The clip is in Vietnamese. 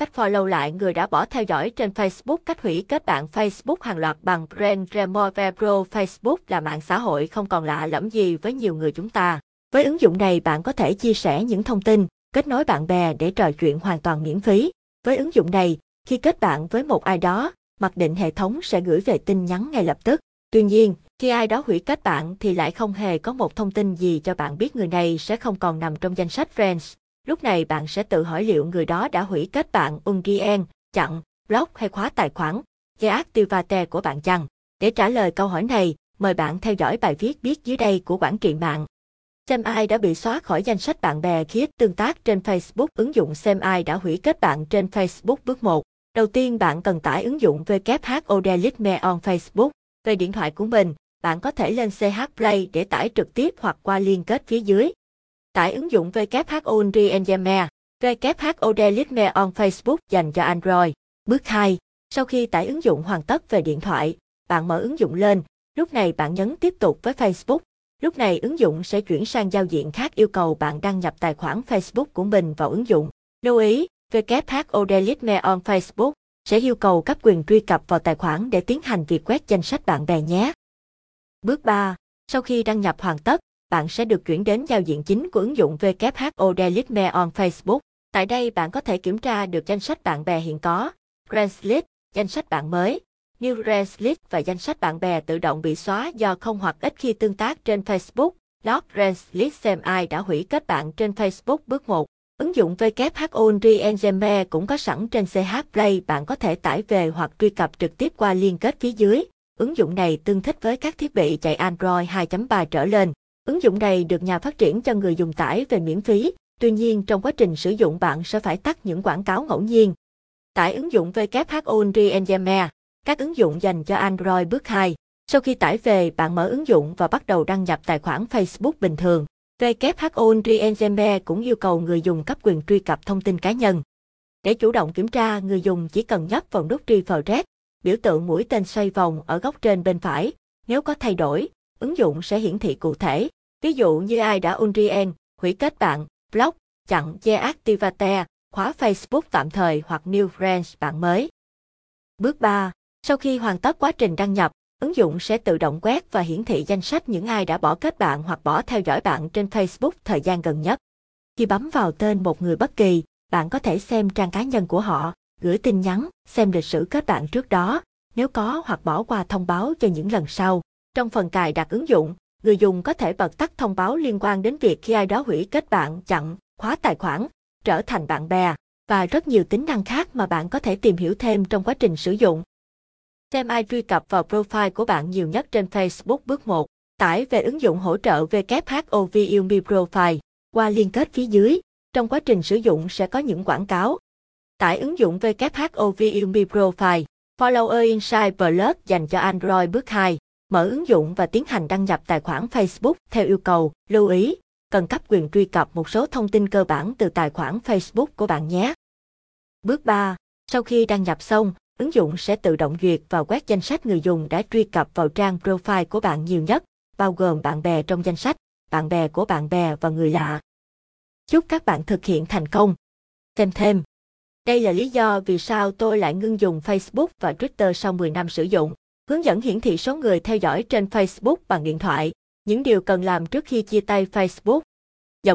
cách follow lại người đã bỏ theo dõi trên Facebook, cách hủy kết bạn Facebook hàng loạt bằng Brand Remove Pro Facebook là mạng xã hội không còn lạ lẫm gì với nhiều người chúng ta. Với ứng dụng này bạn có thể chia sẻ những thông tin, kết nối bạn bè để trò chuyện hoàn toàn miễn phí. Với ứng dụng này, khi kết bạn với một ai đó, mặc định hệ thống sẽ gửi về tin nhắn ngay lập tức. Tuy nhiên, khi ai đó hủy kết bạn thì lại không hề có một thông tin gì cho bạn biết người này sẽ không còn nằm trong danh sách Friends. Lúc này bạn sẽ tự hỏi liệu người đó đã hủy kết bạn Ungien, chặn, block hay khóa tài khoản Deactivate của bạn chăng? Để trả lời câu hỏi này, mời bạn theo dõi bài viết biết dưới đây của quản trị mạng. Xem ai đã bị xóa khỏi danh sách bạn bè khi ít tương tác trên Facebook ứng dụng xem ai đã hủy kết bạn trên Facebook bước 1. Đầu tiên bạn cần tải ứng dụng WHO Delete Me on Facebook. Về điện thoại của mình, bạn có thể lên CH Play để tải trực tiếp hoặc qua liên kết phía dưới. Tải ứng dụng WHO Engine WHO Delitme on Facebook dành cho Android. Bước 2. Sau khi tải ứng dụng hoàn tất về điện thoại, bạn mở ứng dụng lên, lúc này bạn nhấn tiếp tục với Facebook. Lúc này ứng dụng sẽ chuyển sang giao diện khác yêu cầu bạn đăng nhập tài khoản Facebook của mình vào ứng dụng. Lưu ý, WHO Delete Me on Facebook sẽ yêu cầu cấp quyền truy cập vào tài khoản để tiến hành việc quét danh sách bạn bè nhé. Bước 3. Sau khi đăng nhập hoàn tất, bạn sẽ được chuyển đến giao diện chính của ứng dụng WHO Delete Me on Facebook. Tại đây bạn có thể kiểm tra được danh sách bạn bè hiện có, Friends List, danh sách bạn mới, New Friends List và danh sách bạn bè tự động bị xóa do không hoặc ít khi tương tác trên Facebook. Log Friends List xem ai đã hủy kết bạn trên Facebook bước 1. Ứng dụng WHO Engine cũng có sẵn trên CH Play, bạn có thể tải về hoặc truy cập trực tiếp qua liên kết phía dưới. Ứng dụng này tương thích với các thiết bị chạy Android 2.3 trở lên. Ứng dụng này được nhà phát triển cho người dùng tải về miễn phí, tuy nhiên trong quá trình sử dụng bạn sẽ phải tắt những quảng cáo ngẫu nhiên. Tải ứng dụng WHO Engineer, các ứng dụng dành cho Android bước 2. Sau khi tải về, bạn mở ứng dụng và bắt đầu đăng nhập tài khoản Facebook bình thường. WHO Engineer cũng yêu cầu người dùng cấp quyền truy cập thông tin cá nhân. Để chủ động kiểm tra, người dùng chỉ cần nhấp vào nút Refresh, biểu tượng mũi tên xoay vòng ở góc trên bên phải. Nếu có thay đổi, ứng dụng sẽ hiển thị cụ thể. Ví dụ như ai đã Unrien, hủy kết bạn, block, chặn deactivate, khóa Facebook tạm thời hoặc new friends bạn mới. Bước 3. Sau khi hoàn tất quá trình đăng nhập, ứng dụng sẽ tự động quét và hiển thị danh sách những ai đã bỏ kết bạn hoặc bỏ theo dõi bạn trên Facebook thời gian gần nhất. Khi bấm vào tên một người bất kỳ, bạn có thể xem trang cá nhân của họ, gửi tin nhắn, xem lịch sử kết bạn trước đó, nếu có hoặc bỏ qua thông báo cho những lần sau. Trong phần cài đặt ứng dụng, người dùng có thể bật tắt thông báo liên quan đến việc khi ai đó hủy kết bạn, chặn, khóa tài khoản, trở thành bạn bè và rất nhiều tính năng khác mà bạn có thể tìm hiểu thêm trong quá trình sử dụng. Xem ai truy cập vào profile của bạn nhiều nhất trên Facebook bước 1. Tải về ứng dụng hỗ trợ WHOV Umi Profile qua liên kết phía dưới. Trong quá trình sử dụng sẽ có những quảng cáo. Tải ứng dụng WHOV Umi Profile Follower Insight Plus dành cho Android bước 2. Mở ứng dụng và tiến hành đăng nhập tài khoản Facebook theo yêu cầu. Lưu ý, cần cấp quyền truy cập một số thông tin cơ bản từ tài khoản Facebook của bạn nhé. Bước 3. Sau khi đăng nhập xong, ứng dụng sẽ tự động duyệt và quét danh sách người dùng đã truy cập vào trang profile của bạn nhiều nhất, bao gồm bạn bè trong danh sách, bạn bè của bạn bè và người lạ. Chúc các bạn thực hiện thành công. Xem thêm. Đây là lý do vì sao tôi lại ngưng dùng Facebook và Twitter sau 10 năm sử dụng. Hướng dẫn hiển thị số người theo dõi trên Facebook bằng điện thoại. Những điều cần làm trước khi chia tay Facebook.